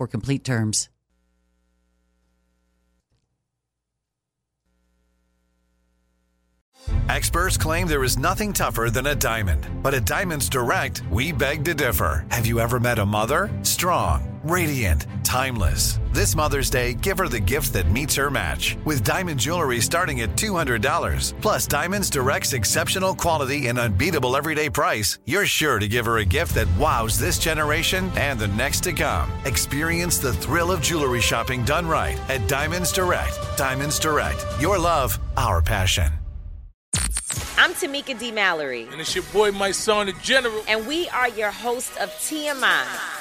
for complete terms. Experts claim there is nothing tougher than a diamond. But at Diamonds Direct, we beg to differ. Have you ever met a mother? Strong, radiant, timeless. This Mother's Day, give her the gift that meets her match. With diamond jewelry starting at $200. Plus, Diamonds Direct's exceptional quality and unbeatable everyday price, you're sure to give her a gift that wows this generation and the next to come. Experience the thrill of jewelry shopping done right at Diamonds Direct. Diamonds Direct. Your love, our passion. I'm Tamika D. Mallory. And it's your boy, Mysonne, the General. And we are your host of TMI.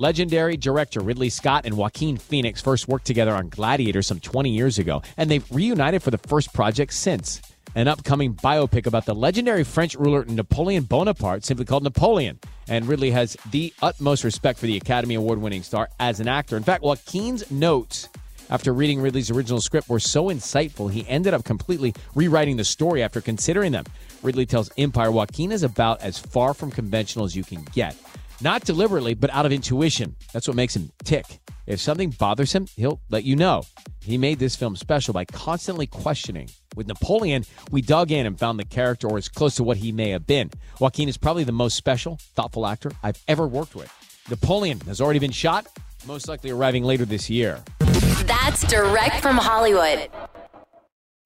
Legendary director Ridley Scott and Joaquin Phoenix first worked together on Gladiator some 20 years ago, and they've reunited for the first project since. An upcoming biopic about the legendary French ruler Napoleon Bonaparte, simply called Napoleon. And Ridley has the utmost respect for the Academy Award winning star as an actor. In fact, Joaquin's notes after reading Ridley's original script were so insightful, he ended up completely rewriting the story after considering them. Ridley tells Empire Joaquin is about as far from conventional as you can get. Not deliberately, but out of intuition. That's what makes him tick. If something bothers him, he'll let you know. He made this film special by constantly questioning. With Napoleon, we dug in and found the character or as close to what he may have been. Joaquin is probably the most special, thoughtful actor I've ever worked with. Napoleon has already been shot, most likely arriving later this year. That's direct from Hollywood.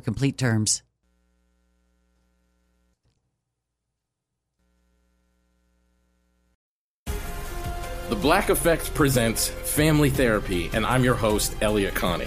complete terms. The Black Effect presents Family Therapy, and I'm your host, Elliott Connie.